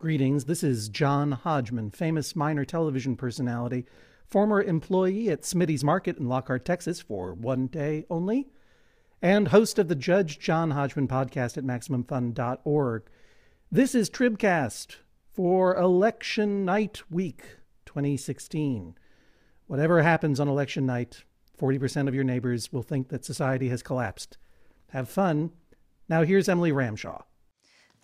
Greetings, this is John Hodgman, famous minor television personality, former employee at Smitty's Market in Lockhart, Texas for one day only, and host of the Judge John Hodgman podcast at MaximumFun.org. This is Tribcast for Election Night Week 2016. Whatever happens on election night, 40% of your neighbors will think that society has collapsed. Have fun. Now here's Emily Ramshaw.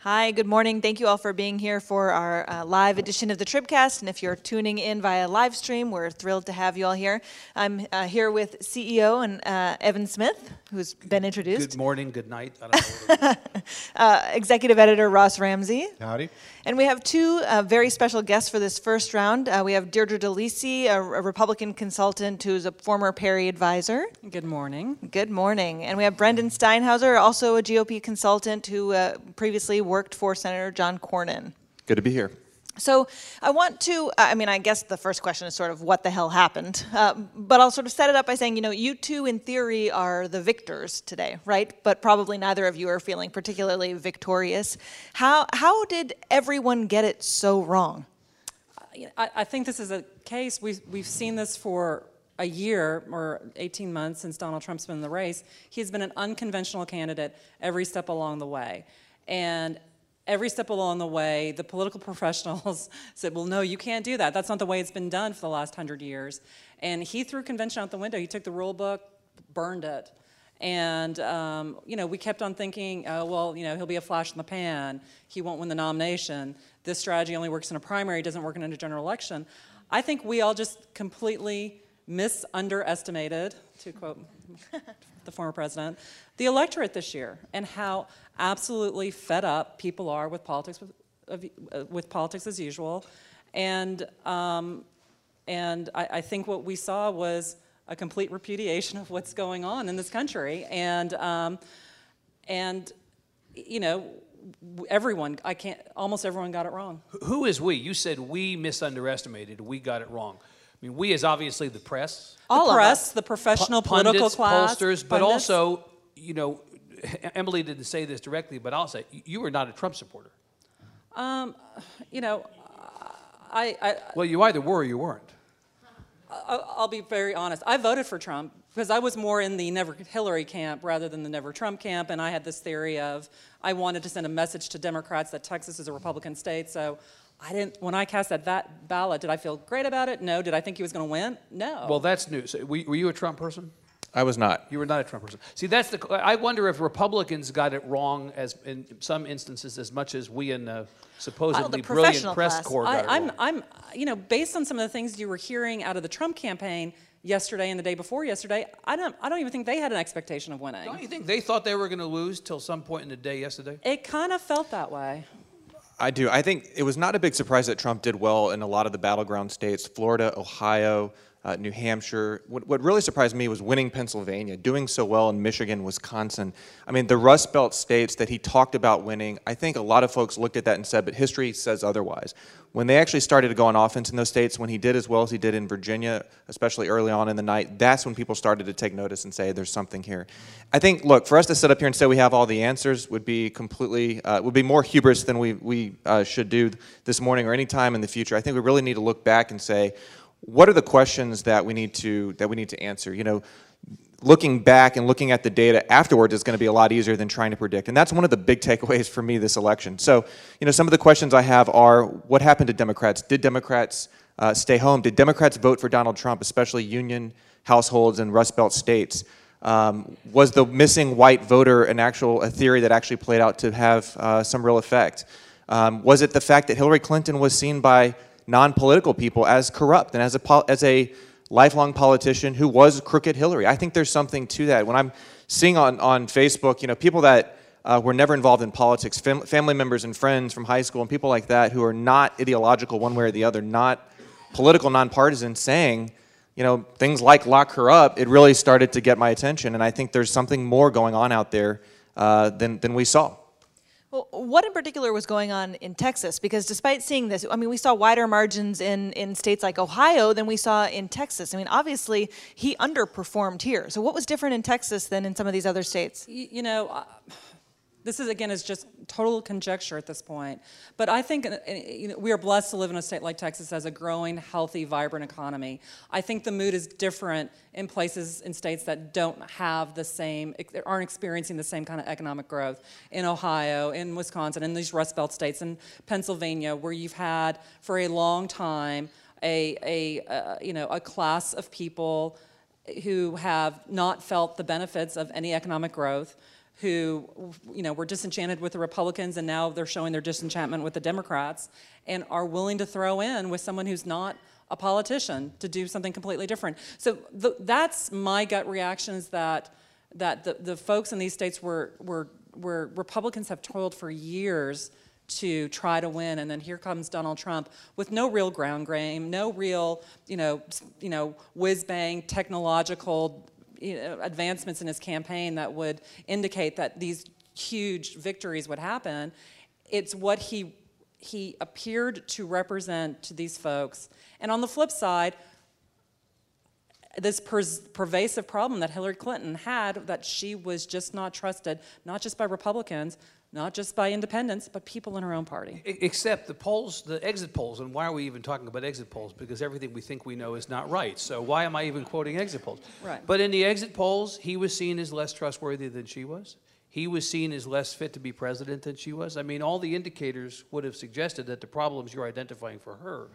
Hi, good morning. Thank you all for being here for our uh, live edition of the Tribcast. And if you're tuning in via live stream, we're thrilled to have you all here. I'm uh, here with CEO and uh, Evan Smith, who's been introduced. Good morning, good night. I don't know what it is. Uh, executive editor Ross Ramsey. Howdy. And we have two uh, very special guests for this first round. Uh, we have Deirdre DeLisi, a, a Republican consultant who's a former Perry advisor. Good morning. Good morning. And we have Brendan Steinhauser, also a GOP consultant who uh, previously worked for Senator John Cornyn. Good to be here. So I want to, I mean, I guess the first question is sort of what the hell happened. Uh, but I'll sort of set it up by saying, you know, you two in theory are the victors today, right? But probably neither of you are feeling particularly victorious. How, how did everyone get it so wrong? I, I think this is a case, we've, we've seen this for a year or 18 months since Donald Trump's been in the race. He's been an unconventional candidate every step along the way. And every step along the way, the political professionals said, well, no, you can't do that. That's not the way it's been done for the last hundred years. And he threw convention out the window. He took the rule book, burned it. And, um, you know, we kept on thinking, oh, well, you know, he'll be a flash in the pan. He won't win the nomination. This strategy only works in a primary, doesn't work in a general election. I think we all just completely misunderestimated, to quote the former president, the electorate this year and how absolutely fed up people are with politics with, uh, with politics as usual. And, um, and I, I, think what we saw was a complete repudiation of what's going on in this country. And, um, and you know, everyone, I can't, almost everyone got it wrong. Who is we? You said we misunderestimated, we got it wrong. I mean, we is obviously the press. All the press, the professional P- political pundits, class. pollsters, but pundits. also, you know, Emily didn't say this directly, but I'll say you were not a Trump supporter. Um, you know, I, I, Well, you either were or you weren't. I- I'll be very honest. I voted for Trump because I was more in the never Hillary camp rather than the never Trump camp, and I had this theory of I wanted to send a message to Democrats that Texas is a Republican state. So I didn't. When I cast that, that ballot, did I feel great about it? No. Did I think he was going to win? No. Well, that's news. Were, were you a Trump person? I was not. You were not a Trump person. See, that's the. I wonder if Republicans got it wrong, as in some instances, as much as we in the supposedly brilliant professional press class. corps got I, it I'm, wrong. I'm, you know, based on some of the things you were hearing out of the Trump campaign yesterday and the day before yesterday, I don't, I don't even think they had an expectation of winning. Don't you think they thought they were going to lose till some point in the day yesterday? It kind of felt that way. I do. I think it was not a big surprise that Trump did well in a lot of the battleground states Florida, Ohio, uh, New Hampshire. What, what really surprised me was winning Pennsylvania, doing so well in Michigan, Wisconsin. I mean, the Rust Belt states that he talked about winning, I think a lot of folks looked at that and said, but history says otherwise. When they actually started to go on offense in those states, when he did as well as he did in Virginia, especially early on in the night, that's when people started to take notice and say, there's something here. I think, look, for us to sit up here and say we have all the answers would be completely, uh, would be more hubris than we, we uh, should do this morning or any time in the future. I think we really need to look back and say, what are the questions that we need to that we need to answer? You know, looking back and looking at the data afterwards is going to be a lot easier than trying to predict. And that's one of the big takeaways for me this election. So, you know, some of the questions I have are what happened to Democrats? Did Democrats uh, stay home? Did Democrats vote for Donald Trump, especially union households and Rust Belt states? Um, was the missing white voter an actual a theory that actually played out to have uh, some real effect? Um, was it the fact that Hillary Clinton was seen by non-political people as corrupt and as a as a lifelong politician who was crooked Hillary? I think there's something to that. When I'm seeing on on Facebook, you know, people that uh, were never involved in politics, fam- family members and friends from high school, and people like that who are not ideological one way or the other, not political, nonpartisan, saying you know, things like lock her up, it really started to get my attention. And I think there's something more going on out there uh, than, than we saw. Well, what in particular was going on in Texas? Because despite seeing this, I mean, we saw wider margins in, in states like Ohio than we saw in Texas. I mean, obviously, he underperformed here. So, what was different in Texas than in some of these other states? You, you know, uh, this is again is just total conjecture at this point. But I think uh, you know, we are blessed to live in a state like Texas as a growing, healthy, vibrant economy. I think the mood is different in places in states that don't have the same, aren't experiencing the same kind of economic growth. In Ohio, in Wisconsin, in these Rust Belt states, in Pennsylvania, where you've had for a long time a, a uh, you know a class of people who have not felt the benefits of any economic growth who you know were disenchanted with the Republicans and now they're showing their disenchantment with the Democrats and are willing to throw in with someone who's not a politician to do something completely different. So the, that's my gut reaction is that that the, the folks in these states were were where Republicans have toiled for years to try to win, and then here comes Donald Trump with no real ground game, no real, you know, you know, whiz bang technological you know, advancements in his campaign that would indicate that these huge victories would happen. It's what he he appeared to represent to these folks. And on the flip side, this per pervasive problem that Hillary Clinton had that she was just not trusted, not just by Republicans, not just by independents, but people in her own party. Except the polls, the exit polls, and why are we even talking about exit polls? Because everything we think we know is not right. So why am I even quoting exit polls? Right. But in the exit polls, he was seen as less trustworthy than she was. He was seen as less fit to be president than she was. I mean, all the indicators would have suggested that the problems you're identifying for her,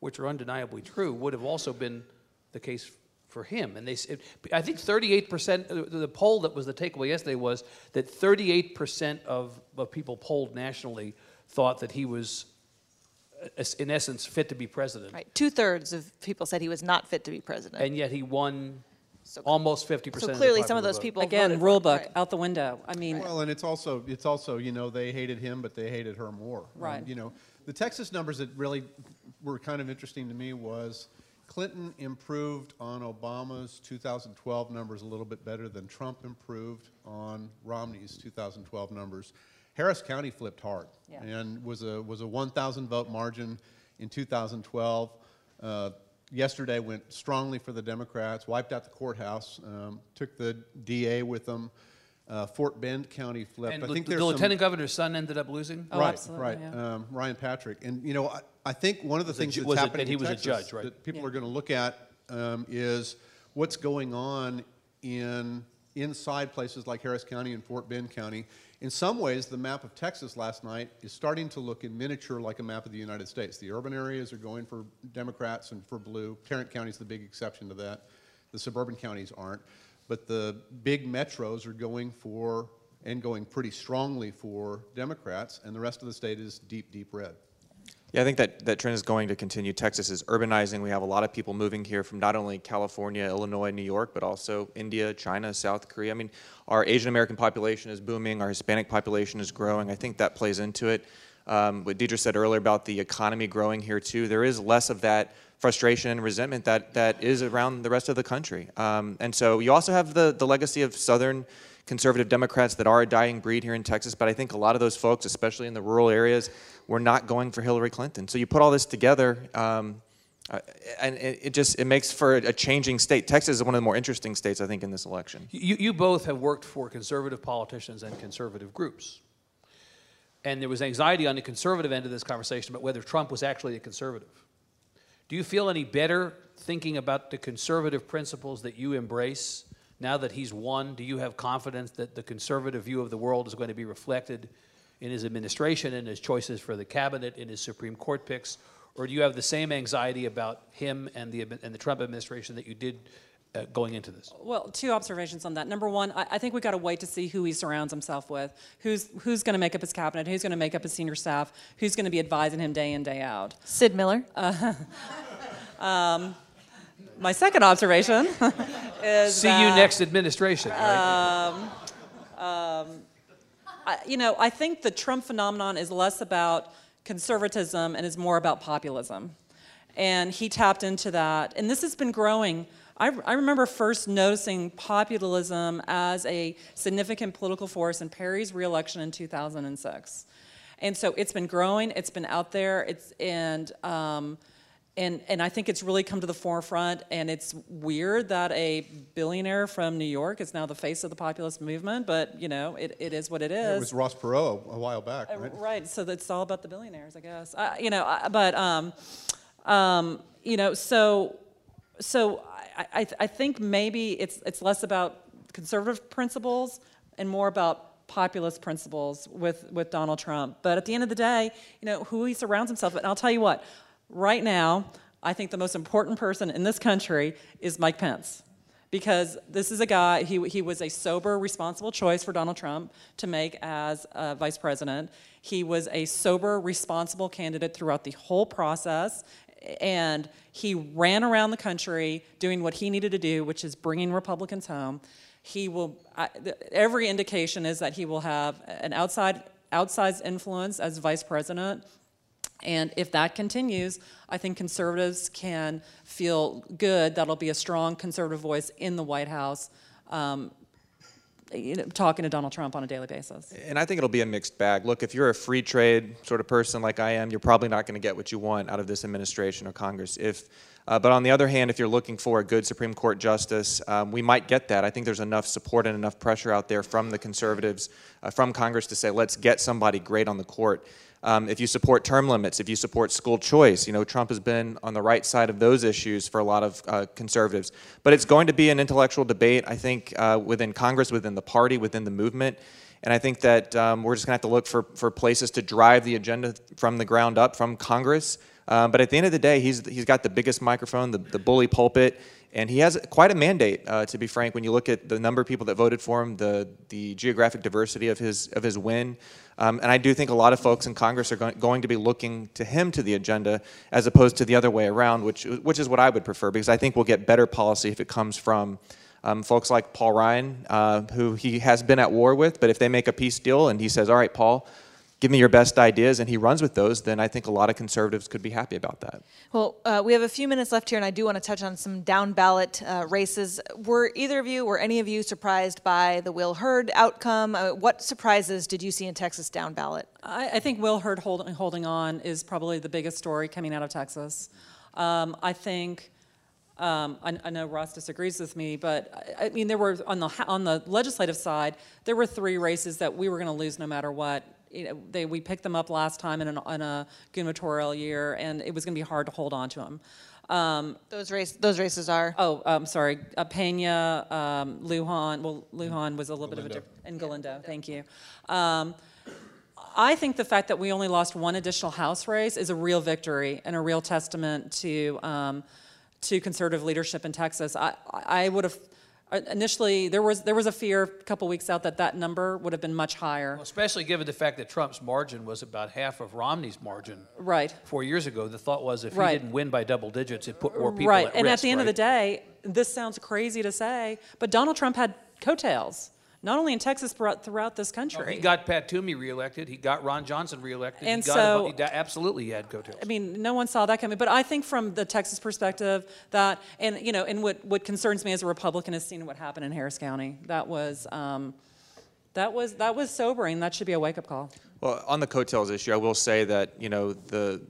which are undeniably true, would have also been the case for him. And they, said, I think 38%, uh, the poll that was the takeaway yesterday was that 38% of, of people polled nationally thought that he was, uh, in essence, fit to be president. Right. Two thirds of people said he was not fit to be president. And yet he won so, almost 50%. So clearly, of some of those people again rule book right. out the window. I mean, well, and it's also it's also you know they hated him, but they hated her more. Right. Um, you know, the Texas numbers that really were kind of interesting to me was Clinton improved on Obama's 2012 numbers a little bit better than Trump improved on Romney's 2012 numbers. Harris County flipped hard yeah. and was a, was a 1,000 vote margin in 2012. Uh, yesterday went strongly for the Democrats, wiped out the courthouse, um, took the DA with them. Uh, Fort Bend County flipped. And I think the, the lieutenant governor's son ended up losing. Oh, right, absolutely, right. Yeah. Um, Ryan Patrick, and you know, I, I think one of the things ju- that's was it- happening and he in was a Texas judge, right? that people Yeah. are going to look at um, is what's going on in inside places like Harris County and Fort Bend County. In some ways, the map of Texas last night is starting to look in miniature like a map of the United States. The urban areas are going for Democrats and for blue. Tarrant County is the big exception to that. The suburban counties aren't. But the big metros are going for and going pretty strongly for Democrats, and the rest of the state is deep, deep red. Yeah, I think that, that trend is going to continue. Texas is urbanizing. We have a lot of people moving here from not only California, Illinois, New York, but also India, China, South Korea. I mean, our Asian American population is booming, our Hispanic population is growing. I think that plays into it. Um, what Deirdre said earlier about the economy growing here, too, there is less of that frustration and resentment that, that is around the rest of the country. Um, and so you also have the, the legacy of Southern conservative Democrats that are a dying breed here in Texas, but I think a lot of those folks, especially in the rural areas, were not going for Hillary Clinton. So you put all this together, um, uh, and it, it, just it makes for a changing state. Texas is one of the more interesting states, I think, in this election. You, you both have worked for conservative politicians and conservative groups. And there was anxiety on the conservative end of this conversation about whether Trump was actually a conservative. Do you feel any better thinking about the conservative principles that you embrace now that he's won, do you have confidence that the conservative view of the world is going to be reflected in his administration, in his choices for the cabinet, in his Supreme Court picks? Or do you have the same anxiety about him and the, and the Trump administration that you did uh, going into this? Well, two observations on that. Number one, I, I think we've got to wait to see who he surrounds himself with. Who's who's going to make up his cabinet? Who's going to make up his senior staff? Who's going to be advising him day in day out? Sid Miller. Uh, um, my second observation is see that, you next administration. Right? Um, um, I, you know, I think the Trump phenomenon is less about conservatism and is more about populism, and he tapped into that. And this has been growing. I, I remember first noticing populism as a significant political force in Perry's reelection in 2006. And so it's been growing, it's been out there, it's, and um, and, and I think it's really come to the forefront, and it's weird that a billionaire from New York is now the face of the populist movement, but you know, it, it is what it is. It was Ross Perot a while back, Uh, right? Right, so it's all about the billionaires, I guess. Uh, you know, I- but um, um, you know, so so I, I, I think maybe it's it's less about conservative principles and more about populist principles with with Donald Trump. But at the end of the day, you know, who he surrounds himself with. And I'll tell you what, right now, I think the most important person in this country is Mike Pence because this is a guy, he, he was a sober, responsible choice for Donald Trump to make as uh, vice president. He was a sober, responsible candidate throughout the whole process. And he ran around the country doing what he needed to do, which is bringing Republicans home. He will, I, every indication is that he will have an outside, outsized influence as vice president. And if that continues, I think conservatives can feel good that'll be a strong conservative voice in the White House um, you know, talking to Donald Trump on a daily basis. And I think it'll be a mixed bag. Look, if you're a free trade sort of person like I am, you're probably not going to get what you want out of this administration or Congress. If, uh, but on the other hand, if you're looking for a good Supreme Court justice, um, we might get that. I think there's enough support and enough pressure out there from the conservatives, uh, from Congress to say, let's get somebody great on the court. Um, if you support term limits, if you support school choice, you know, Trump has been on the right side of those issues for a lot of uh, conservatives. But it's going to be an intellectual debate, I think, uh, within Congress, within the party, within the movement. And I think that um, we're just going to have to look for, for places to drive the agenda from the ground up from Congress. Um, but at the end of the day, he's, he's got the biggest microphone, the, the bully pulpit, and he has quite a mandate, uh, to be frank, when you look at the number of people that voted for him, the, the geographic diversity of his, of his win. Um, and I do think a lot of folks in Congress are going, going to be looking to him to the agenda as opposed to the other way around, which, which is what I would prefer because I think we'll get better policy if it comes from um, folks like Paul Ryan, uh, who he has been at war with. But if they make a peace deal and he says, All right, Paul, give me your best ideas, and he runs with those, then I think a lot of conservatives could be happy about that. Well, uh, we have a few minutes left here, and I do want to touch on some down ballot uh, races. Were either of you or any of you surprised by the Will Hurd outcome? Uh, what surprises did you see in Texas down ballot? I, I think Will Hurd hold, holding on is probably the biggest story coming out of Texas. Um, I think. Um, I, I know Ross disagrees with me, but I, I mean, there were on the on the legislative side, there were three races that we were going to lose no matter what. You know, they, we picked them up last time in, an, in a gubernatorial year, and it was going to be hard to hold on to them. Um, Those race, those races are. oh, I'm sorry, uh, Pena, um, Lujan. Well, Lujan was a little bit of a different, and Galindo. Thank you. Um, I think the fact that we only lost one additional House race is a real victory and a real testament to um, to conservative leadership in Texas. I, I would have Uh, initially there was there was a fear a couple weeks out that that number would have been much higher. Well, especially given the fact that Trump's margin was about half of Romney's margin Right. four years ago. The thought was if Right. he didn't win by double digits, it put more people right. at and risk. at the end of the day, this sounds crazy to say, but Donald Trump had coattails, not only in Texas but throughout this country. He got Pat Toomey reelected. He got Ron Johnson reelected. And he got so- he absolutely he had coattails. I mean, no one saw that coming. But I think from the Texas perspective, that and you know, and what what concerns me as a Republican is seeing what happened in Harris County. That was um, that was that was sobering. That should be a wake up call. Well, on the coattails issue, I will say that you know the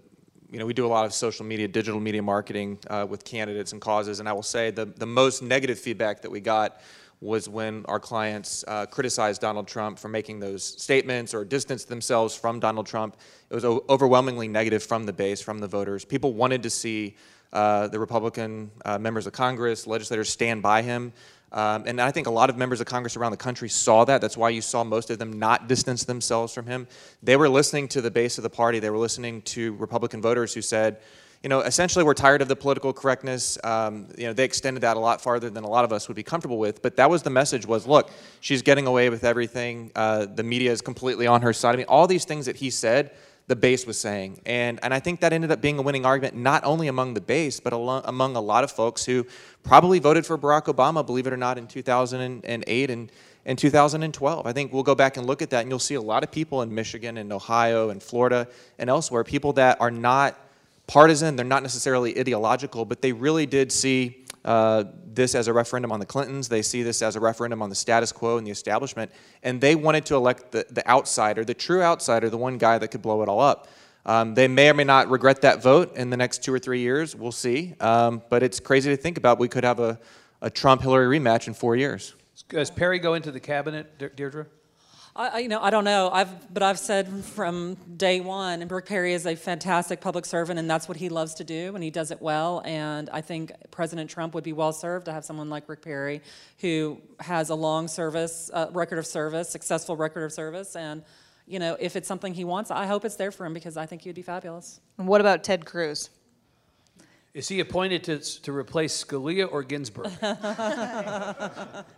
you know we do a lot of social media, digital media marketing uh, with candidates and causes, and I will say the the most negative feedback that we got was when our clients uh, criticized Donald Trump for making those statements or distanced themselves from Donald Trump. It was overwhelmingly negative from the base, from the voters. People wanted to see uh, the Republican uh, members of Congress, legislators stand by him. Um, and I think a lot of members of Congress around the country saw that. That's why you saw most of them not distance themselves from him. They were listening to the base of the party. They were listening to Republican voters who said, you know, essentially we're tired of the political correctness. Um, you know, they extended that a lot farther than a lot of us would be comfortable with. But that was the message: was look, she's getting away with everything. Uh, the media is completely on her side. I mean, all these things that he said the base was saying. And, and I think that ended up being a winning argument, not only among the base, but alo- among a lot of folks who probably voted for Barack Obama, believe it or not, in 2008 and, and 2012. I think we'll go back and look at that, and you'll see a lot of people in Michigan and Ohio and Florida and elsewhere, people that are not partisan, they're not necessarily ideological, but they really did see uh, this as a referendum on the Clintons. They see this as a referendum on the status quo and the establishment. And they wanted to elect the, the outsider, the true outsider, the one guy that could blow it all up. Um, they may or may not regret that vote in the next two or three years. We'll see. Um, but it's crazy to think about. We could have a, a Trump Hillary rematch in four years. Does Perry go into the cabinet, De- Deirdre? I, I- you know, I don't know. I've, but I've said from day one, and Rick Perry is a fantastic public servant, and that's what he loves to do, and he does it well. And I think President Trump would be well served to have someone like Rick Perry, who has a long service uh, record of service, successful record of service, and you know, if it's something he wants, I hope it's there for him because I think he'd be fabulous. And what about Ted Cruz? Is he appointed to, to replace Scalia or Ginsburg?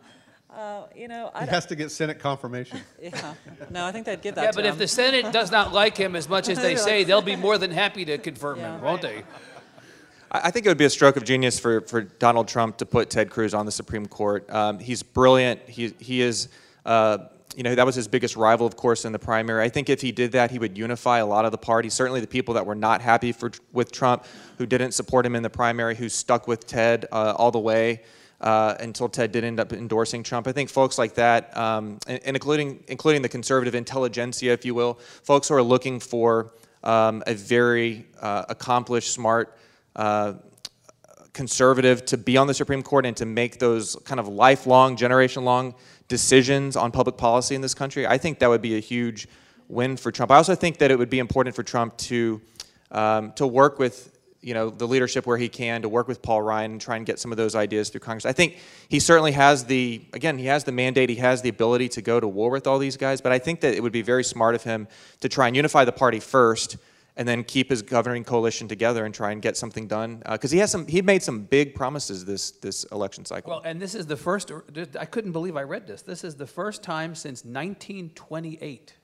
You know, I He has to get Senate confirmation. yeah. No, I think they'd give that. yeah, to but if the Senate does not like him as much as they say, they'll be more than happy to confirm Yeah. him, won't they? I I think it would be a stroke of genius for, for Donald Trump to put Ted Cruz on the Supreme Court. Um, he's brilliant. He, he is, uh, you know, that was his biggest rival, of course, in the primary. I think if he did that, he would unify a lot of the party. Certainly the people that were not happy for, with Trump, who didn't support him in the primary, who stuck with Ted uh, all the way. Uh, until Ted did end up endorsing Trump. I think folks like that, um, and, and including including the conservative intelligentsia, if you will, folks who are looking for um, a very uh, accomplished, smart, uh, conservative to be on the Supreme Court and to make those kind of lifelong, generation long decisions on public policy in this country, I think that would be a huge win for Trump. I also think that it would be important for Trump to um, to work with you know the leadership where he can to work with Paul Ryan and try and get some of those ideas through Congress. I think he certainly has the again he has the mandate, he has the ability to go to war with all these guys, but I think that it would be very smart of him to try and unify the party first and then keep his governing coalition together and try and get something done uh, because he has some he made some big promises this this election cycle. Well, and this is the first, I couldn't believe I read this. This is the first time since 1928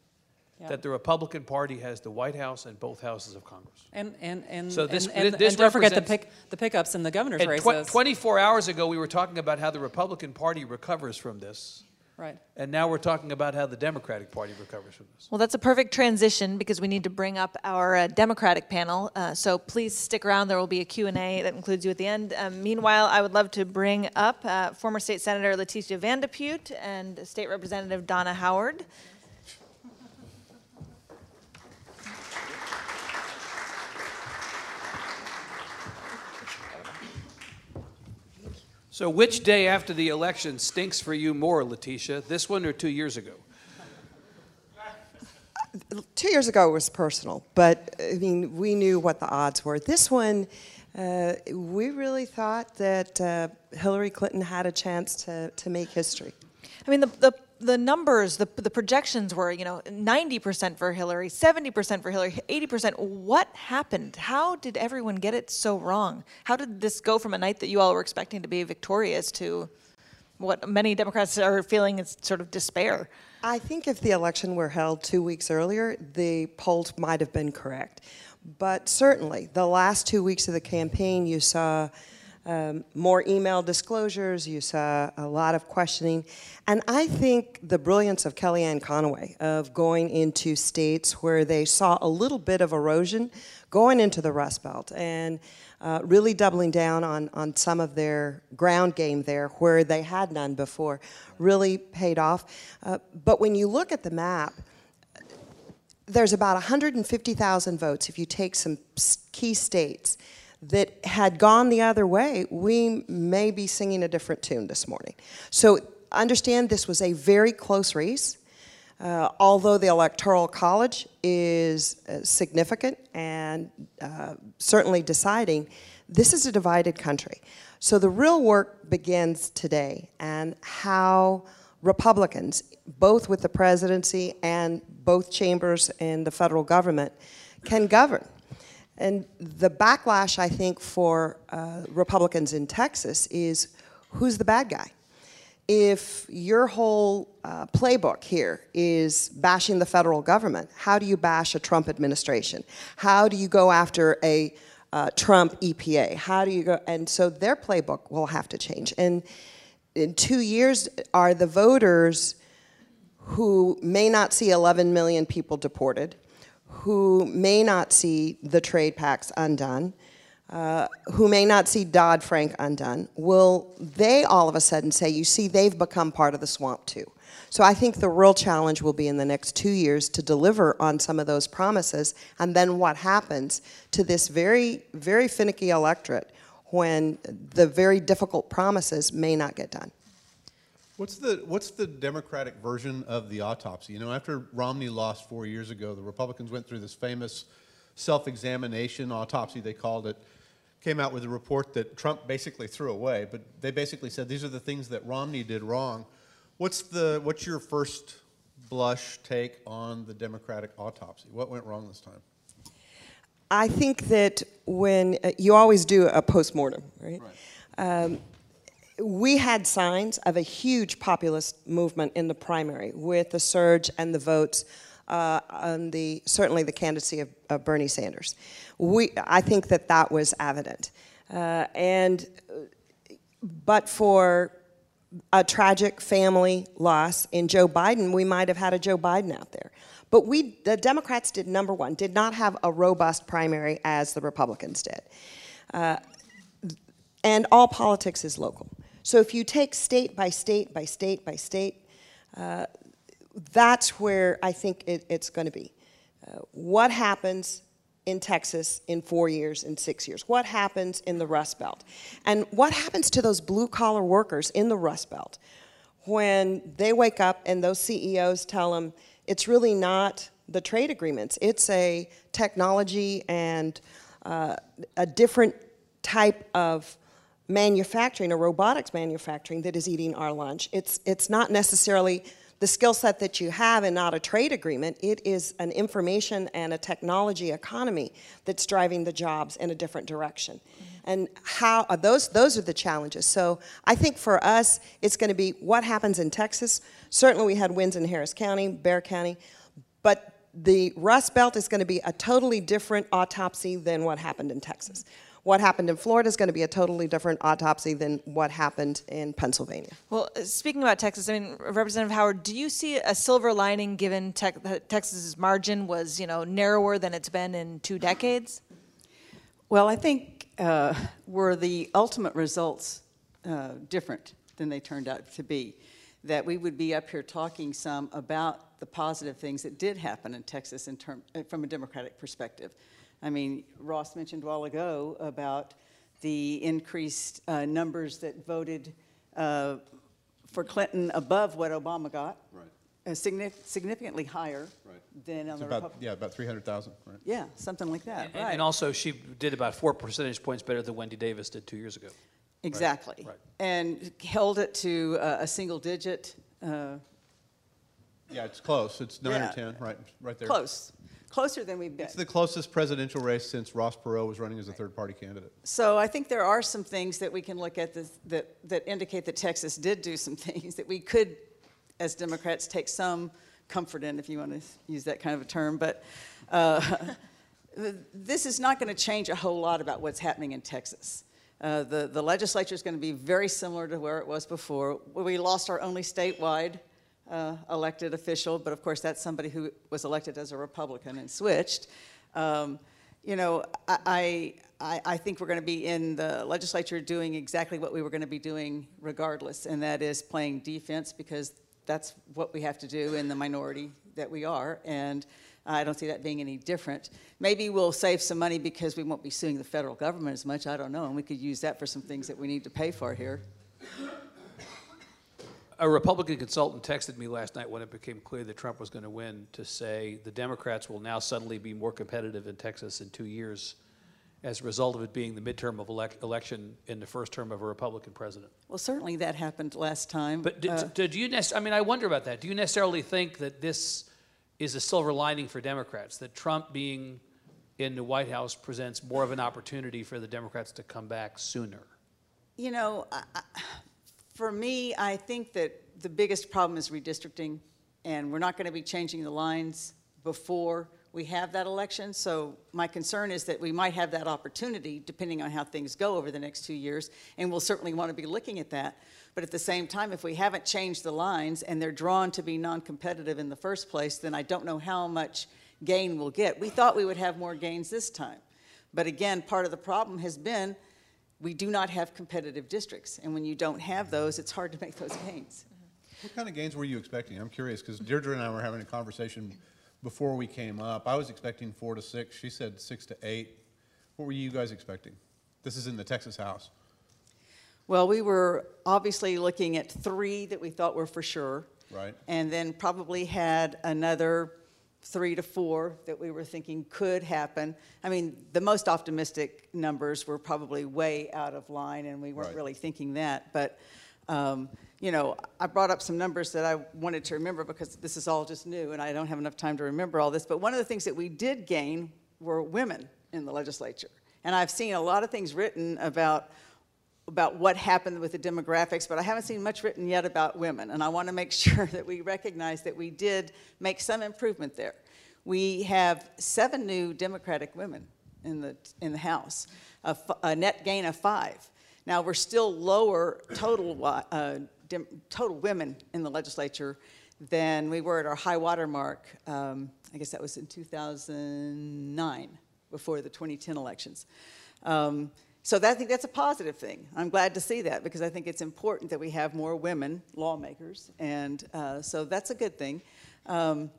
Yeah. that the Republican Party has the White House and both houses of Congress. and and and So this- and, and, this and don't forget the pick the pickups in the governor's And races. tw- 24 hours ago, we were talking about how the Republican Party recovers from this. right. And now we're talking about how the Democratic Party recovers from this. Well, that's a perfect transition because we need to bring up our uh, Democratic panel. Uh, so please stick around. There will be a Q&A that includes you at the end. Um, meanwhile, I would love to bring up uh, former State Senator Leticia Van de Putte and State Representative Donna Howard. So, which day after the election stinks for you more, Leticia? This one or two years ago? two years ago it was personal, but I mean, we knew what the odds were. This one, uh, we really thought that uh, Hillary Clinton had a chance to, to make history. I mean, the, the, the numbers, the, the projections were, you know, 90% for Hillary, 70% for Hillary, 80%. What happened? How did everyone get it so wrong? How did this go from a night that you all were expecting to be victorious to what many Democrats are feeling is sort of despair? I think if the election were held two weeks earlier, the polls might have been correct. But certainly, the last two weeks of the campaign, you saw um, more email disclosures, you saw a lot of questioning. And I think the brilliance of Kellyanne Conway of going into states where they saw a little bit of erosion, going into the Rust Belt, and uh, really doubling down on, on some of their ground game there where they had none before, really paid off. Uh, but when you look at the map, there's about 150,000 votes if you take some key states that had gone the other way, we may be singing a different tune this morning. So understand this was a very close race. Uh, although the Electoral College is uh, significant and uh, certainly deciding, this is a divided country. So the real work begins today and how Republicans, both with the presidency and both chambers in the federal government, can govern. And the backlash, I think, for uh, Republicans in Texas is who's the bad guy? If your whole uh, playbook here is bashing the federal government, how do you bash a Trump administration? How do you go after a uh, Trump EPA? How do you go? And so their playbook will have to change. And in two years, are the voters who may not see 11 million people deported, who may not see the trade pacts undone, uh, who may not see Dodd Frank undone, will they all of a sudden say, you see, they've become part of the swamp too? So I think the real challenge will be in the next two years to deliver on some of those promises, and then what happens to this very, very finicky electorate when the very difficult promises may not get done. What's the what's the Democratic version of the autopsy? You know, after Romney lost four years ago, the Republicans went through this famous self-examination autopsy. They called it. Came out with a report that Trump basically threw away, but they basically said these are the things that Romney did wrong. What's the what's your first blush take on the Democratic autopsy? What went wrong this time? I think that when uh, you always do a postmortem, right? Um, we had signs of a huge populist movement in the primary with the surge and the votes uh, on the certainly the candidacy of, of, Bernie Sanders. We, I think that that was evident, uh, and but for a tragic family loss in Joe Biden, we might have had a Joe Biden out there. But we, the Democrats did number one, did not have a robust primary as the Republicans did. Uh, and all politics is local. So if you take state by state by state by state, uh, that's where I think it, it's going to be. Uh, what happens in Texas in four years, in six years? What happens in the Rust Belt? And what happens to those blue collar workers in the Rust Belt when they wake up and those CEOs tell them it's really not the trade agreements, it's a technology and uh, a different type of manufacturing, a robotics manufacturing that is eating our lunch. It's, it's not necessarily the skill set that you have and not a trade agreement. It is an information and a technology economy that's driving the jobs in a different direction. And how uh, those those are the challenges. So I think for us, it's going to be what happens in Texas. Certainly, we had wins in Harris County, Bexar County, but the Rust Belt is going to be a totally different autopsy than what happened in Texas what happened in Florida is going to be a totally different autopsy than what happened in Pennsylvania. Well, uh, speaking about Texas, I mean, Representative Howard, do you see a silver lining given te- Texas's margin was, you know, narrower than it's been in two decades? Well, I think uh, were the ultimate results uh, different than they turned out to be, that we would be up here talking some about the positive things that did happen in Texas in term, uh, from a Democratic perspective. I mean, Ross mentioned a while ago about the increased uh, numbers that voted uh, for Clinton above what Obama got. Right. Uh, significantly higher right. than on it's the about, Republican. Yeah, about 300,000, right? Yeah, something like that. And, right. and also, she did about four percentage points better than Wendy Davis did two years ago. Exactly. Right. And held it to uh, a single digit. Uh, yeah, it's close. It's 9 yeah, or 10, right, right there. Close closer than we've been. It's the closest presidential race since Ross Perot was running as a third party candidate. So I think there are some things that we can look at this, that, that indicate that Texas did do some things that we could, as Democrats, take some comfort in, if you want to use that kind of a term. But uh, this is not going to change a whole lot about what's happening in Texas. Uh, the, the legislature is going to be very similar to where it was before. We lost our only statewide uh, elected official, but of course that's somebody who was elected as a Republican and switched. Um, you know, I, I, I think we're going to be in the legislature doing exactly what we were going to be doing regardless, and that is playing defense because that's what we have to do in the minority that we are, and I don't see that being any different. Maybe we'll save some money because we won't be suing the federal government as much, I don't know, and we could use that for some things that we need to pay for here. A Republican consultant texted me last night when it became clear that Trump was going to win to say the Democrats will now suddenly be more competitive in Texas in two years as a result of it being the midterm of elec- election in the first term of a Republican president. Well, certainly that happened last time. But did, uh, did you nec- I mean, I wonder about that. Do you necessarily think that this is a silver lining for Democrats, that Trump being in the White House presents more of an opportunity for the Democrats to come back sooner? You know, I, I, for me, I think that the biggest problem is redistricting, and we're not going to be changing the lines before we have that election. So my concern is that we might have that opportunity, depending on how things go over the next two years, and we'll certainly want to be looking at that. But at the same time, if we haven't changed the lines and they're drawn to be non-competitive in the first place, then I don't know how much gain we'll get. We thought we would have more gains this time. But again, part of the problem has been we do not have competitive districts. And when you don't have those, it's hard to make those gains. What kind of gains were you expecting? I'm curious because Deirdre and I were having a conversation before we came up. I was expecting four to six. She said six to eight. What were you guys expecting? This is in the Texas House. Well, we were obviously looking at three that we thought were for sure. Right. And then probably had another three to four that we were thinking could happen. I mean, the most optimistic numbers were probably way out of line, and we weren't Right. really thinking that. But, um, you know, I brought up some numbers that I wanted to remember because this is all just new, and I don't have enough time to remember all this. But one of the things that we did gain were women in the legislature. And I've seen a lot of things written about about what happened with the demographics, but I haven't seen much written yet about women. And I want to make sure that we recognize that we did make some improvement there. We have seven new Democratic women in the, in the House, a, net gain of five. Now, we're still lower total, uh, dem, total women in the legislature than we were at our high water mark. Um, I guess that was in 2009, before the 2010 elections. Um, so that, I think that's a positive thing. I'm glad to see that because I think it's important that we have more women lawmakers, and uh, so that's a good thing. Um,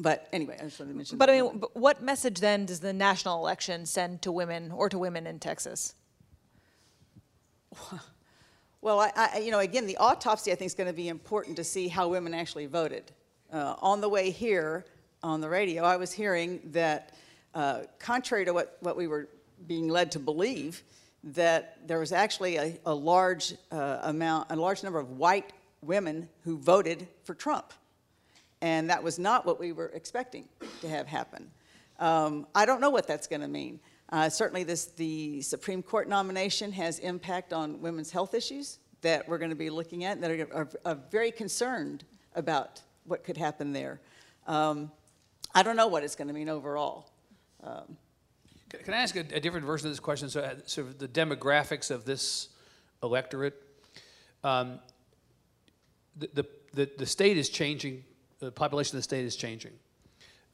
but anyway, I just wanted to mention. But I mean, but what message then does the national election send to women or to women in Texas? Well, I, I, you know, again, the autopsy I think is going to be important to see how women actually voted. Uh, on the way here on the radio, I was hearing that, uh, contrary to what, what we were being led to believe, that there was actually a, a large uh, amount, a large number of white women who voted for Trump, and that was not what we were expecting to have happen. Um, I don't know what that's going to mean. Uh, certainly, this, the Supreme Court nomination has impact on women's health issues that we're going to be looking at, and that are, are, are very concerned about what could happen there. Um, I don't know what it's going to mean overall. Um, Can I ask a, a different version of this question? So, uh, sort of the demographics of this electorate. Um, the, the, the, the state is changing, the population of the state is changing.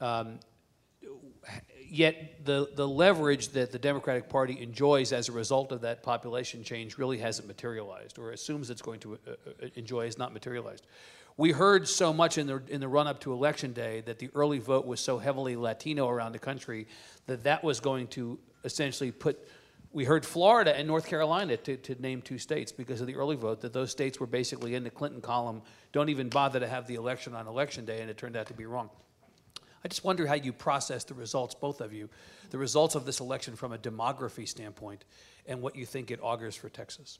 Um, yet the, the leverage that the Democratic Party enjoys as a result of that population change really hasn't materialized, or assumes it's going to uh, uh, enjoy has not materialized. We heard so much in the, in the run up to Election Day that the early vote was so heavily Latino around the country that that was going to essentially put. We heard Florida and North Carolina to, to name two states because of the early vote, that those states were basically in the Clinton column, don't even bother to have the election on Election Day, and it turned out to be wrong. I just wonder how you process the results, both of you, the results of this election from a demography standpoint, and what you think it augurs for Texas.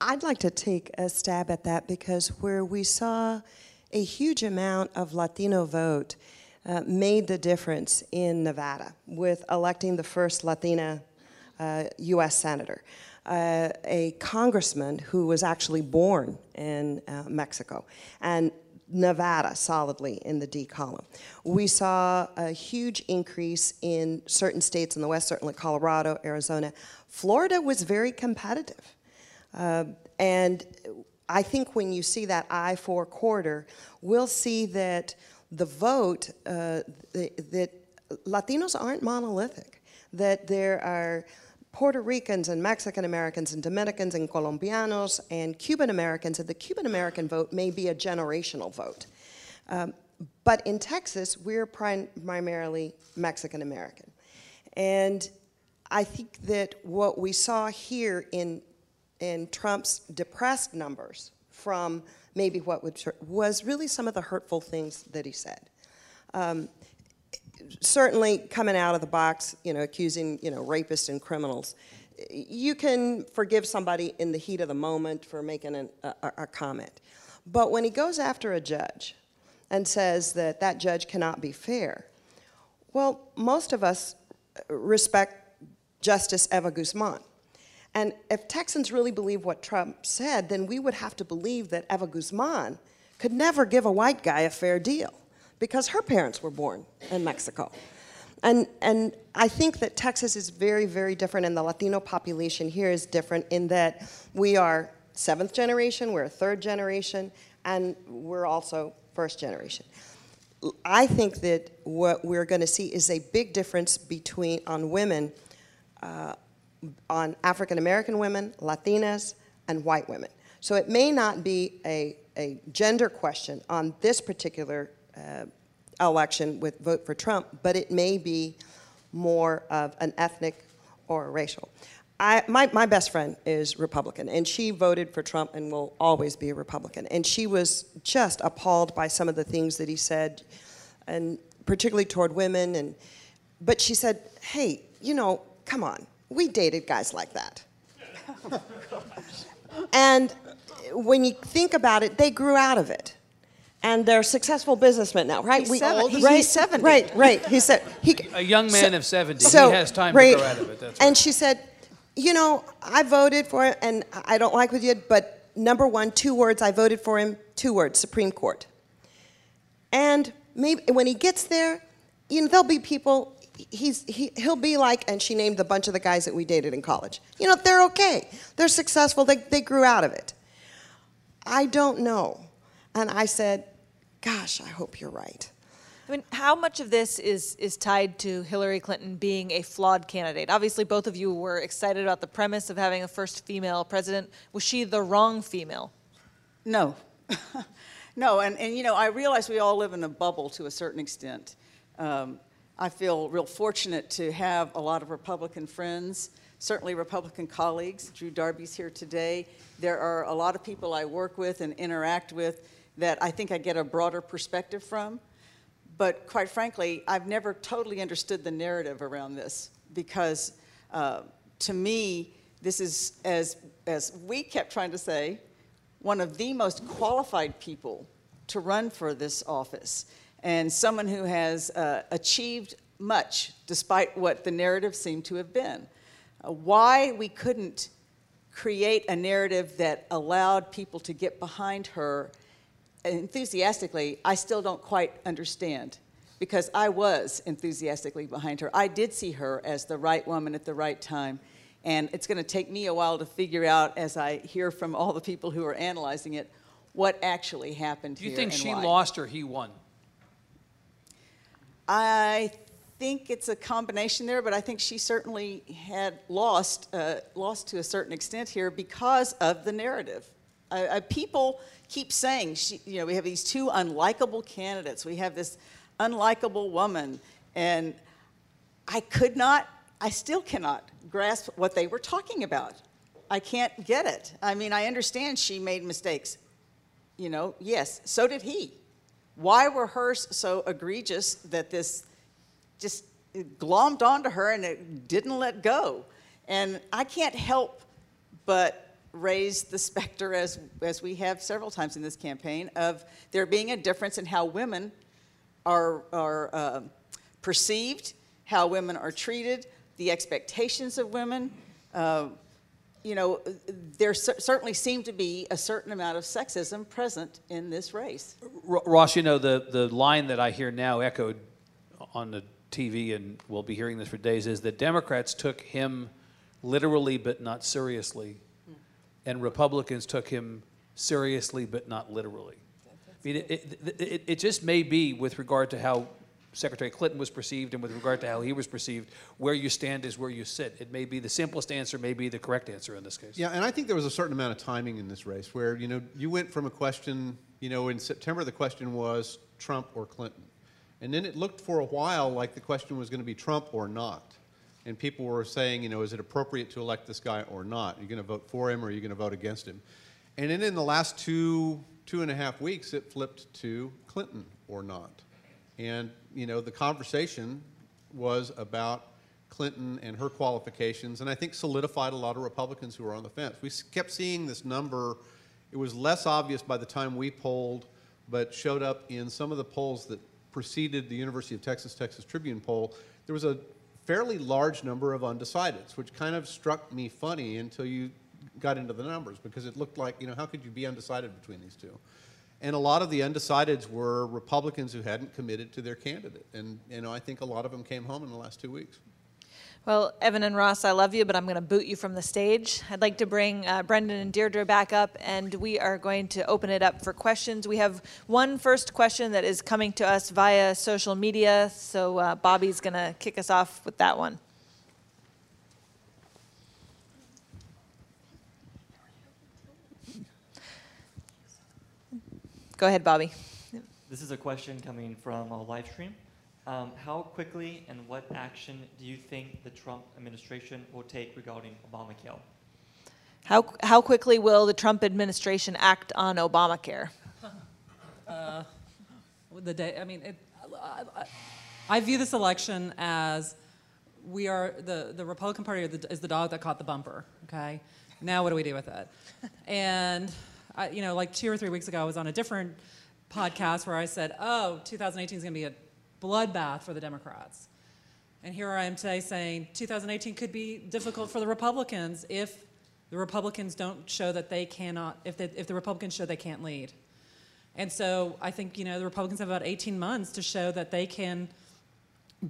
I'd like to take a stab at that because where we saw a huge amount of Latino vote uh, made the difference in Nevada with electing the first Latina uh, U.S. senator, uh, a congressman who was actually born in uh, Mexico, and Nevada solidly in the D column. We saw a huge increase in certain states in the West, certainly Colorado, Arizona. Florida was very competitive. Uh, and I think when you see that I 4 corridor, we'll see that the vote, uh, th- that Latinos aren't monolithic, that there are Puerto Ricans and Mexican Americans and Dominicans and Colombianos and Cuban Americans, and the Cuban American vote may be a generational vote. Um, but in Texas, we're prim- primarily Mexican American. And I think that what we saw here in, in Trump's depressed numbers from maybe what would, was really some of the hurtful things that he said. Um, certainly coming out of the box, you know, accusing, you know, rapists and criminals. You can forgive somebody in the heat of the moment for making an, a, a comment. But when he goes after a judge and says that that judge cannot be fair, well, most of us respect Justice Eva Guzman. And if Texans really believe what Trump said, then we would have to believe that Eva Guzman could never give a white guy a fair deal because her parents were born in Mexico. And, and I think that Texas is very, very different, and the Latino population here is different in that we are seventh generation, we're third generation, and we're also first generation. I think that what we're going to see is a big difference between on women, uh, on African American women, Latinas, and white women. So it may not be a, a gender question on this particular uh, election with vote for Trump, but it may be more of an ethnic or racial. I, my, my best friend is Republican, and she voted for Trump and will always be a Republican. And she was just appalled by some of the things that he said, and particularly toward women. And, but she said, hey, you know, come on, we dated guys like that. and when you think about it, they grew out of it. And they're successful businessmen now, right? He's seven- he's- right, he's 70. Right, right. He said he, A young man of 70, so, he has time right, to grow out of it. That's And right. she said, you know, I voted for him, and I don't like what you did, but number one, two words, I voted for him, two words, Supreme Court. And maybe when he gets there, you know, there'll be people. He's he, he'll be like, and she named a bunch of the guys that we dated in college. You know, they're okay. They're successful. They they grew out of it. I don't know, and I said, "Gosh, I hope you're right." I mean, how much of this is is tied to Hillary Clinton being a flawed candidate? Obviously, both of you were excited about the premise of having a first female president. Was she the wrong female? No. no, and, and you know, I realize we all live in a bubble to a certain extent. Um, I feel real fortunate to have a lot of Republican friends, certainly Republican colleagues. Drew Darby's here today. There are a lot of people I work with and interact with that I think I get a broader perspective from. But quite frankly, I've never totally understood the narrative around this because uh, to me, this is, as, as we kept trying to say, one of the most qualified people to run for this office and someone who has uh, achieved much despite what the narrative seemed to have been. Uh, why we couldn't create a narrative that allowed people to get behind her enthusiastically, I still don't quite understand because I was enthusiastically behind her. I did see her as the right woman at the right time. And it's going to take me a while to figure out, as I hear from all the people who are analyzing it, what actually happened Do you think she why. lost or he won? I think it's a combination there, but I think she certainly had lost, uh, lost to a certain extent here because of the narrative. Uh, uh, people keep saying, she, you know, we have these two unlikable candidates. We have this unlikable woman, and I could not, I still cannot grasp what they were talking about. I can't get it. I mean, I understand she made mistakes. You know, yes, so did he. Why were hers so egregious that this just glommed onto her and it didn't let go? And I can't help but raise the specter, as, as we have several times in this campaign, of there being a difference in how women are, are uh, perceived, how women are treated, the expectations of women. Uh, you know, there cer- certainly seemed to be a certain amount of sexism present in this race. R- Ross, you know, the, the line that I hear now echoed on the TV, and we'll be hearing this for days, is that Democrats took him literally but not seriously, and Republicans took him seriously but not literally. I mean, it, it, it, it just may be with regard to how Secretary Clinton was perceived and with regard to how he was perceived, where you stand is where you sit. It may be the simplest answer, may be the correct answer in this case. Yeah, and I think there was a certain amount of timing in this race where, you know, you went from a question, you know, in September the question was Trump or Clinton. And then it looked for a while like the question was going to be Trump or not. And people were saying, you know, is it appropriate to elect this guy or not? Are you going to vote for him or are you going to vote against him? And then in the last two, two and a half weeks, it flipped to Clinton or not. And, you know, the conversation was about Clinton and her qualifications, and I think solidified a lot of Republicans who were on the fence. We kept seeing this number. It was less obvious by the time we polled, but showed up in some of the polls that preceded the University of Texas Texas Tribune poll. There was a fairly large number of undecideds, which kind of struck me funny until you got into the numbers because it looked like, you know, how could you be undecided between these two? And a lot of the undecideds were Republicans who hadn't committed to their candidate. And, you know, I think a lot of them came home in the last two weeks. Well, Evan and Ross, I love you, but I'm going to boot you from the stage. I'd like to bring uh, Brendan and Deirdre back up, and we are going to open it up for questions. We have one first question that is coming to us via social media, so uh, Bobby's going to kick us off with that one. Go ahead, Bobby. This is a question coming from a live stream. Um, how quickly and what action do you think the Trump administration will take regarding Obamacare? How, how quickly will the Trump administration act on Obamacare? the day, I mean, it, I, I- I view this election as we are, the, the Republican Party are the, is the dog that caught the bumper, okay? Now what do we do with it? And, I, you know, like two or three weeks ago, I was on a different podcast where I said, oh, 2018 is going to be a bloodbath for the Democrats. And here I am today saying 2018 could be difficult for the Republicans if the Republicans don't show that they cannot, if, if the Republicans show they can't lead. And so I think, you know, the Republicans have about 18 months to show that they can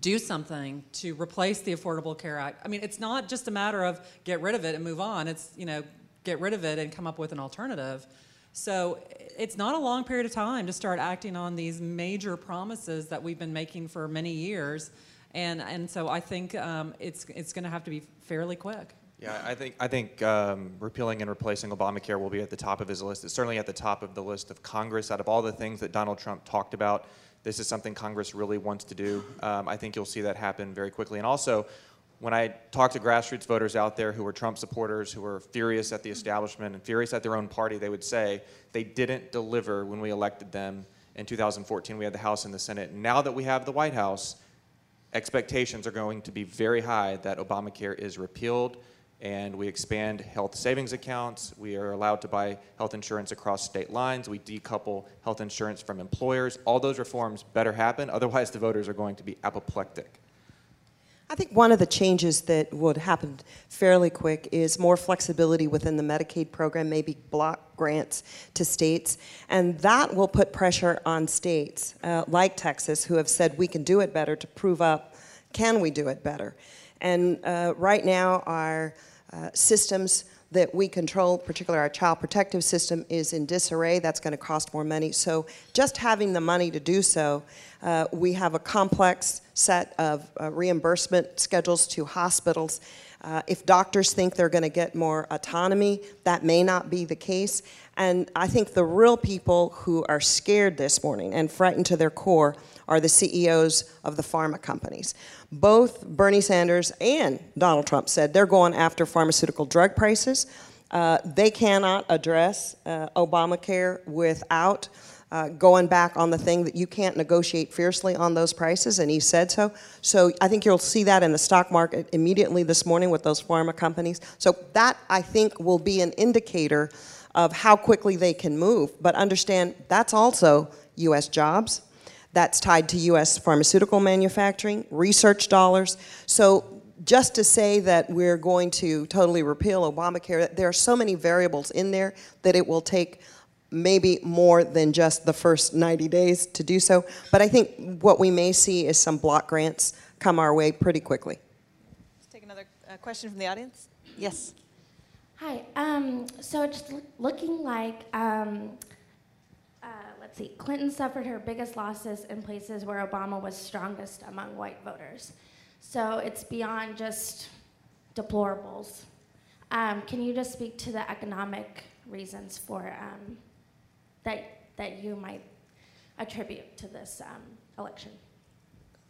do something to replace the Affordable Care Act. I mean, it's not just a matter of get rid of it and move on. It's, you know, get rid of it and come up with an alternative. So it's not a long period of time to start acting on these major promises that we've been making for many years. And, and so I think um, it's, it's going to have to be fairly quick. Yeah, I think I think um, repealing and replacing Obamacare will be at the top of his list. It's certainly at the top of the list of Congress. Out of all the things that Donald Trump talked about, this is something Congress really wants to do. Um, I think you'll see that happen very quickly. And also, when I talk to grassroots voters out there who are Trump supporters, who are furious at the establishment and furious at their own party, they would say they didn't deliver when we elected them in 2014. We had the House and the Senate. Now that we have the White House, expectations are going to be very high that Obamacare is repealed and we expand health savings accounts. We are allowed to buy health insurance across state lines. We decouple health insurance from employers. All those reforms better happen, otherwise, the voters are going to be apoplectic. I think one of the changes that would happen fairly quick is more flexibility within the Medicaid program, maybe block grants to states, and that will put pressure on states uh, like Texas who have said we can do it better to prove up can we do it better. And uh, right now, our uh, systems that we control, particularly our child protective system, is in disarray. That's going to cost more money. So, just having the money to do so, uh, we have a complex set of uh, reimbursement schedules to hospitals. Uh, if doctors think they're going to get more autonomy, that may not be the case. And I think the real people who are scared this morning and frightened to their core are the CEOs of the pharma companies. Both Bernie Sanders and Donald Trump said they're going after pharmaceutical drug prices. Uh, they cannot address uh, Obamacare without uh, going back on the thing that you can't negotiate fiercely on those prices, and he said so. So I think you'll see that in the stock market immediately this morning with those pharma companies. So that, I think, will be an indicator of how quickly they can move. But understand that's also U.S. jobs that's tied to U.S. pharmaceutical manufacturing, research dollars. So just to say that we're going to totally repeal Obamacare, there are so many variables in there that it will take maybe more than just the first 90 days to do so. But I think what we may see is some block grants come our way pretty quickly. Let's take another uh, question from the audience. Yes. Hi. Um, so it's looking like, um, uh, let's see, Clinton suffered her biggest losses in places where Obama was strongest among white voters. So it's beyond just deplorables. Um, can you just speak to the economic reasons for um, that that you might attribute to this um, election?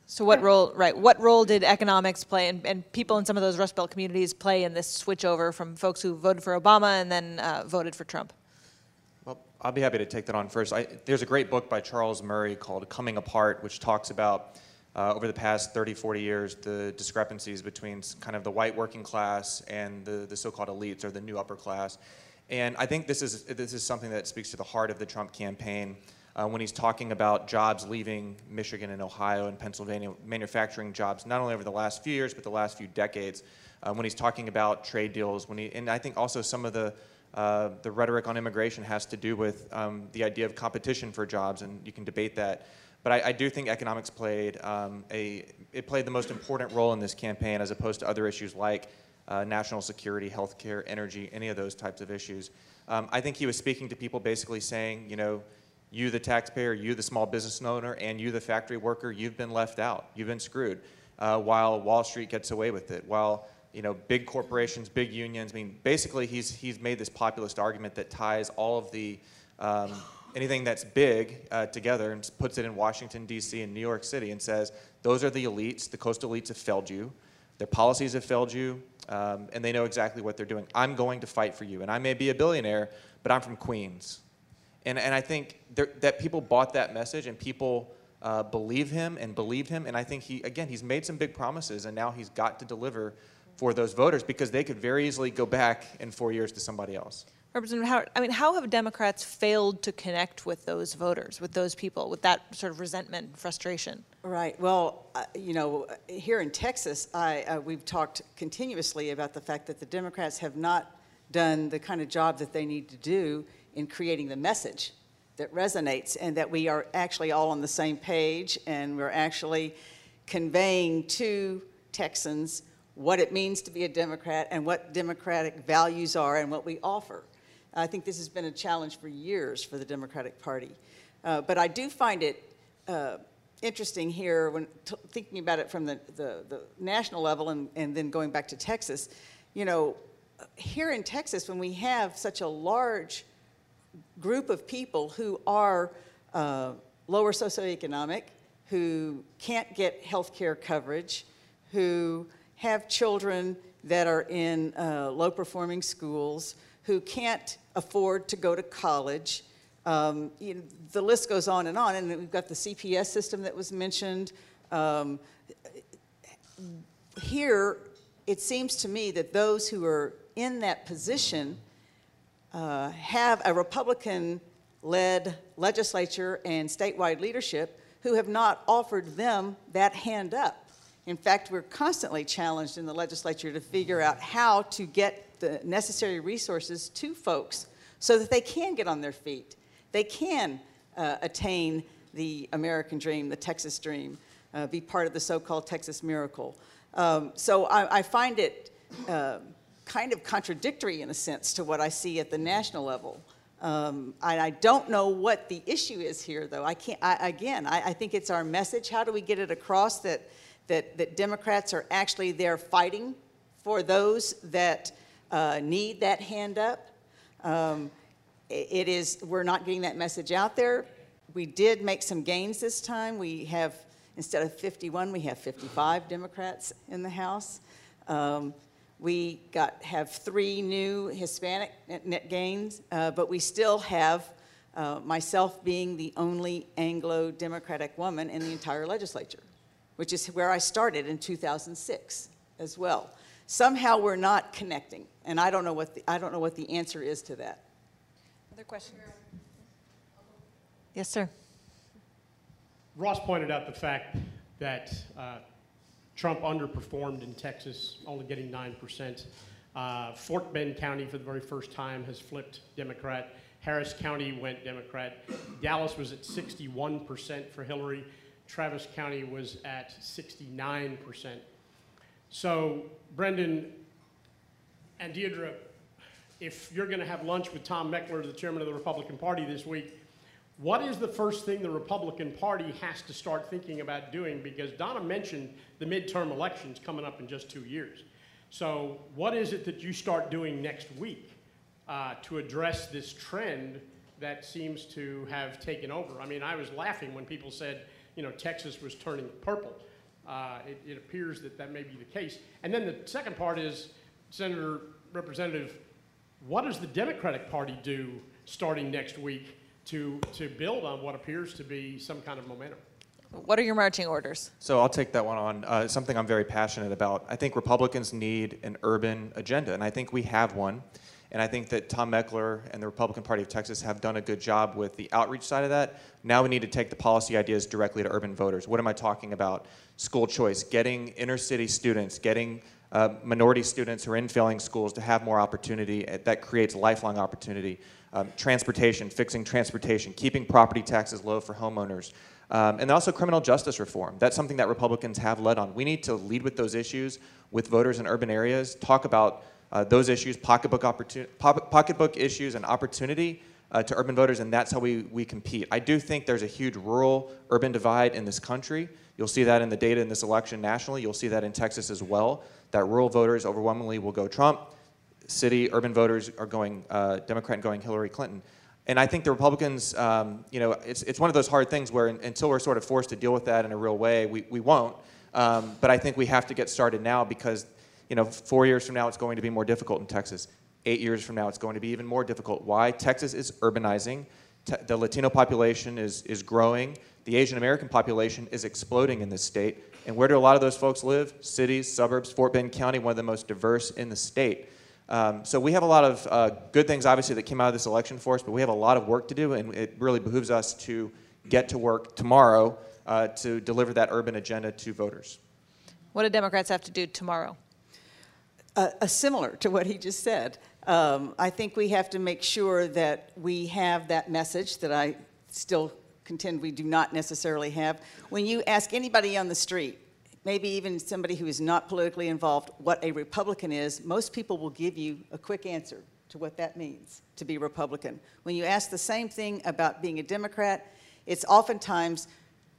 So what role, right, what role did economics play and, and people in some of those Rust Belt communities play in this switch over from folks who voted for Obama and then uh, voted for Trump? Well, I'll be happy to take that on first. I, there's a great book by Charles Murray called Coming Apart, which talks about uh, over the past 30, 40 years the discrepancies between kind of the white working class and the, the so called elites or the new upper class. And I think this is, this is something that speaks to the heart of the Trump campaign. Uh, when he's talking about jobs leaving Michigan and Ohio and Pennsylvania, manufacturing jobs, not only over the last few years, but the last few decades. Uh, when he's talking about trade deals, when he, and I think also some of the, uh, the rhetoric on immigration has to do with um, the idea of competition for jobs, and you can debate that. But I, I do think economics played um, a, it played the most important role in this campaign as opposed to other issues like uh, national security, healthcare, energy, any of those types of issues. Um, I think he was speaking to people basically saying, you know, you, the taxpayer, you, the small business owner, and you, the factory worker, you've been left out. You've been screwed. Uh, while Wall Street gets away with it, while you know big corporations, big unions. I mean, basically, he's he's made this populist argument that ties all of the um, anything that's big uh, together and puts it in Washington, D.C. and New York City and says, those are the elites, the coastal elites have failed you, their policies have failed you, um, and they know exactly what they're doing. I'm going to fight for you. And I may be a billionaire, but I'm from Queens. And, and I think there, that people bought that message and people uh, believe him and believed him. And I think he, again, he's made some big promises and now he's got to deliver for those voters because they could very easily go back in four years to somebody else. Representative Howard, I mean, how have Democrats failed to connect with those voters, with those people, with that sort of resentment, and frustration? Right. Well, uh, you know, here in Texas, I, uh, we've talked continuously about the fact that the Democrats have not done the kind of job that they need to do in creating the message that resonates and that we are actually all on the same page and we're actually conveying to Texans what it means to be a Democrat and what democratic values are and what we offer. I think this has been a challenge for years for the Democratic Party. Uh, but I do find it uh, interesting here when thinking about it from the, the, the national level and, and then going back to Texas. You know, here in Texas, when we have such a large group of people who are uh, lower socioeconomic, who can't get health care coverage, who have children that are in uh, low performing schools, who can't afford to go to college. Um, you know, the list goes on and on, and we've got the CPS system that was mentioned. Um, here, it seems to me that those who are in that position uh, have a Republican led legislature and statewide leadership who have not offered them that hand up. In fact, we're constantly challenged in the legislature to figure out how to get the necessary resources to folks so that they can get on their feet. They can uh, attain the American dream, the Texas dream, uh, be part of the so called Texas miracle. Um, so I, I, find it uh, kind of contradictory in a sense to what I see at the national level. Um, I, I, don't know what the issue is here, though. I can't. I, again, I, I, think it's our message. How do we get it across that that that Democrats are actually there fighting for those that uh, need that hand up. Um, it is, we're not getting that message out there. We did make some gains this time. We have, instead of 51, we have 55 Democrats in the House. Um, we got, have three new Hispanic net gains, uh, but we still have uh, myself being the only Anglo Democratic woman in the entire legislature, which is where I started in 2006 as well somehow we're not connecting. And I don't know what the, I don't know what the answer is to that. Other questions? Yes, sir. Ross pointed out the fact that uh, Trump underperformed in Texas, only getting 9%. Uh, Fort Bend County, for the very first time, has flipped Democrat. Harris County went Democrat. Dallas was at 61% for Hillary. Travis County was at 69% so, Brendan and Deirdre, if you're going to have lunch with Tom Mechler, the chairman of the Republican Party this week, what is the first thing the Republican Party has to start thinking about doing? Because Donna mentioned the midterm elections coming up in just two years. So, what is it that you start doing next week uh, to address this trend that seems to have taken over? I mean, I was laughing when people said, you know, Texas was turning purple uh, it, it, appears that that may be the case. And then the second part is, Senator Representative, what does the Democratic Party do starting next week to, to build on what appears to be some kind of momentum? What are your marching orders? So I'll take that one on. Uh, something I'm very passionate about. I think Republicans need an urban agenda, and I think we have one. And I think that Tom Mechler and the Republican Party of Texas have done a good job with the outreach side of that. Now we need to take the policy ideas directly to urban voters. What am I talking about? School choice, getting inner city students, getting uh, minority students who are in failing schools to have more opportunity. Uh, that creates lifelong opportunity. Um, transportation, fixing transportation, keeping property taxes low for homeowners. Um, and also criminal justice reform. That's something that Republicans have led on. We need to lead with those issues with voters in urban areas, talk about uh, those issues, pocketbook, opportun- pocketbook issues, and opportunity uh, to urban voters, and that's how we, we compete. I do think there's a huge rural urban divide in this country. You'll see that in the data in this election nationally. You'll see that in Texas as well, that rural voters overwhelmingly will go Trump. City urban voters are going uh, Democrat and going Hillary Clinton. And I think the Republicans, um, you know, it's, it's one of those hard things where in, until we're sort of forced to deal with that in a real way, we, we won't. Um, but I think we have to get started now because, you know, four years from now it's going to be more difficult in Texas. Eight years from now it's going to be even more difficult. Why? Texas is urbanizing. Te- the Latino population is, is growing. The Asian American population is exploding in this state. And where do a lot of those folks live? Cities, suburbs, Fort Bend County, one of the most diverse in the state. Um, so we have a lot of uh, good things, obviously, that came out of this election for us, but we have a lot of work to do, and it really behooves us to get to work tomorrow uh, to deliver that urban agenda to voters. What do Democrats have to do tomorrow? Uh, similar to what he just said. Um, I think we have to make sure that we have that message that I still contend we do not necessarily have. When you ask anybody on the street, maybe even somebody who is not politically involved, what a Republican is, most people will give you a quick answer to what that means to be Republican. When you ask the same thing about being a Democrat, it's oftentimes,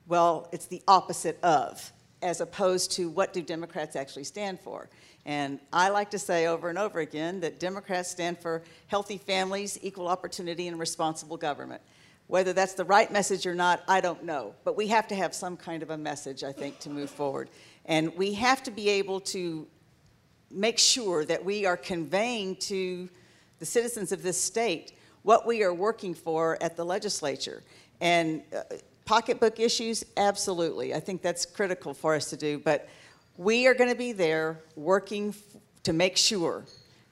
well, it's the opposite of, as opposed to what do Democrats actually stand for. And I like to say over and over again that Democrats stand for healthy families, equal opportunity, and responsible government. Whether that's the right message or not, I don't know. But we have to have some kind of a message, I think, to move forward. And we have to be able to make sure that we are conveying to the citizens of this state what we are working for at the legislature. And uh, pocketbook issues, absolutely. I think that's critical for us to do. But we are going to be there working to make sure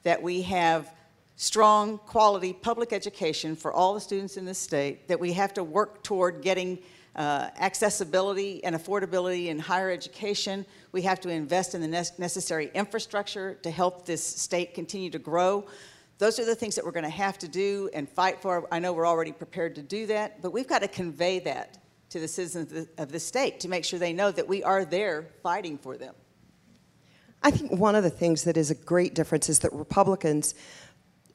that we have strong, quality public education for all the students in this state, that we have to work toward getting uh, accessibility and affordability in higher education. We have to invest in the ne- necessary infrastructure to help this state continue to grow. Those are the things that we're going to have to do and fight for. I know we're already prepared to do that, but we've got to convey that to the citizens of the, state to make sure they know that we are there fighting for them. I think one of the things that is a great difference is that Republicans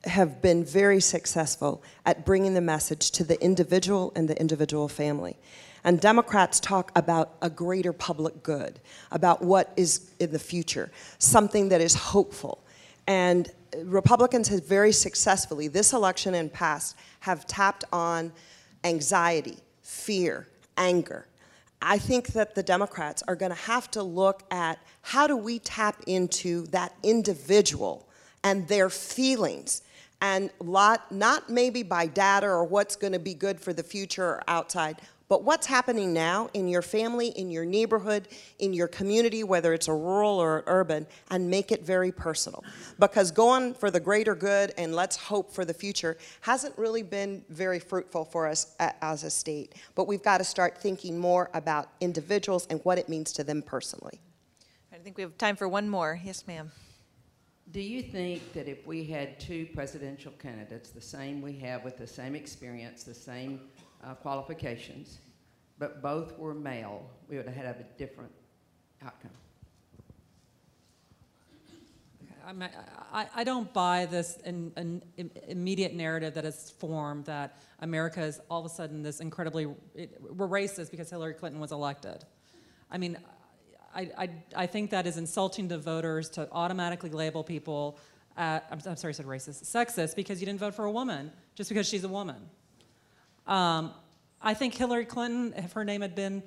have been very successful at bringing the message to the individual and the individual family. And Democrats talk about a greater public good, about what is in the future, something that is hopeful. And Republicans have very successfully, this election and past, have tapped on anxiety, fear, anger. I think that the Democrats are going to have to look at how do we tap into that individual and their feelings and lot, not maybe by data or what's going to be good for the future or outside, but what's happening now in your family, in your neighborhood, in your community, whether it's a rural or urban, and make it very personal. Because going for the greater good and let's hope for the future hasn't really been very fruitful for us as a state. But we've got to start thinking more about individuals and what it means to them personally. I think we have time for one more. Yes, ma'am. Do you think that if we had two presidential candidates, the same we have with the same experience, the same uh, qualifications, but both were male, we would have had a different outcome? I, I, don't buy this in, in, immediate narrative that is formed that America is all of a sudden this incredibly, it, we're racist because Hillary Clinton was elected. I mean, I, I, I think that is insulting to voters to automatically label people, uh, I'm, I'm sorry I said racist, sexist because you didn't vote for a woman just because she's a woman. Um, I think Hillary Clinton, if her name had been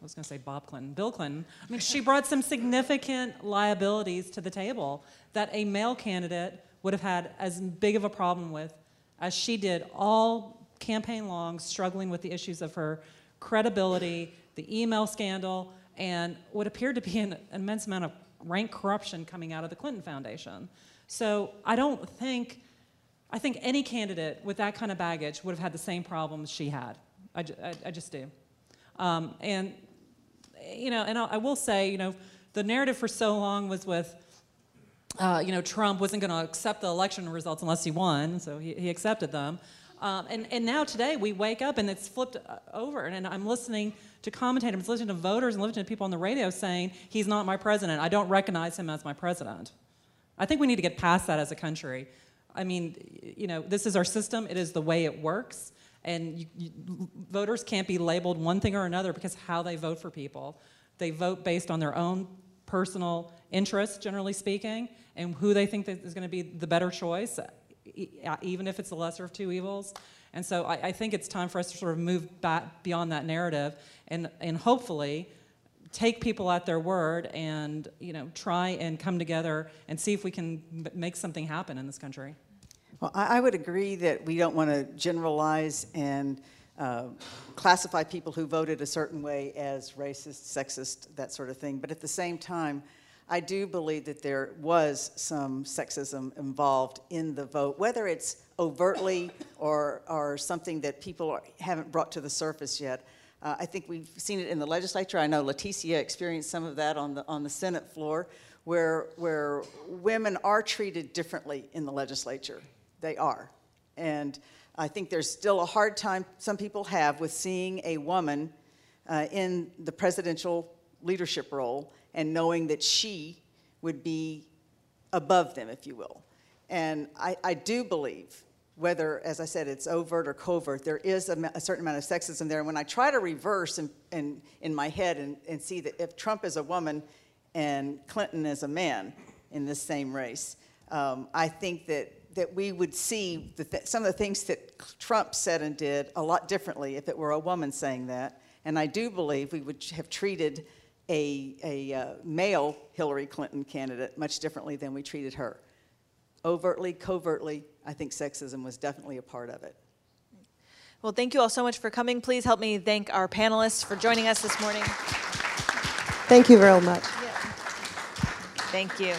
I was going to say Bob Clinton, Bill Clinton. I mean, she brought some significant liabilities to the table that a male candidate would have had as big of a problem with as she did all campaign long, struggling with the issues of her credibility, the email scandal, and what appeared to be an immense amount of rank corruption coming out of the Clinton Foundation. So I don't think, I think any candidate with that kind of baggage would have had the same problems she had. I, ju- I, I just do. Um, and you know, and I, I will say, you know, the narrative for so long was with, uh, you know, Trump wasn't going to accept the election results unless he won, so he, he accepted them. Um, and, and now today we wake up and it's flipped uh, over, and, and I'm listening to commentators, listening to voters, and listening to people on the radio saying he's not my president. I don't recognize him as my president. I think we need to get past that as a country. I mean, you know, this is our system. It is the way it works and you, you, voters can't be labeled one thing or another because how they vote for people. They vote based on their own personal interests, generally speaking, and who they think is going to be the better choice. even if it's the lesser of two evils. And so I, I think it's time for us to sort of move back beyond that narrative and, and hopefully take people at their word and you know try and come together and see if we can make something happen in this country. Well, I, would agree that we don't want to generalize and uh, classify people who voted a certain way as racist, sexist, that sort of thing. But at the same time, I do believe that there was some sexism involved in the vote, whether it's overtly or, or something that people are, haven't brought to the surface yet. Uh, I think we've seen it in the legislature. I know Leticia experienced some of that on the, on the Senate floor, where, where women are treated differently in the legislature. They are. And I think there's still a hard time some people have with seeing a woman uh, in the presidential leadership role and knowing that she would be above them, if you will. And I, I do believe, whether, as I said, it's overt or covert, there is a, a certain amount of sexism there. And when I try to reverse in, in, in my head and, and see that if Trump is a woman and Clinton is a man in this same race, um, I think that, that we would see the th- some of the things that Trump said and did a lot differently if it were a woman saying that. And I do believe we would have treated a, a uh, male Hillary Clinton candidate much differently than we treated her. Overtly, covertly, I think sexism was definitely a part of it. Well, thank you all so much for coming. Please help me thank our panelists for joining us this morning. Thank you very much. Thank you.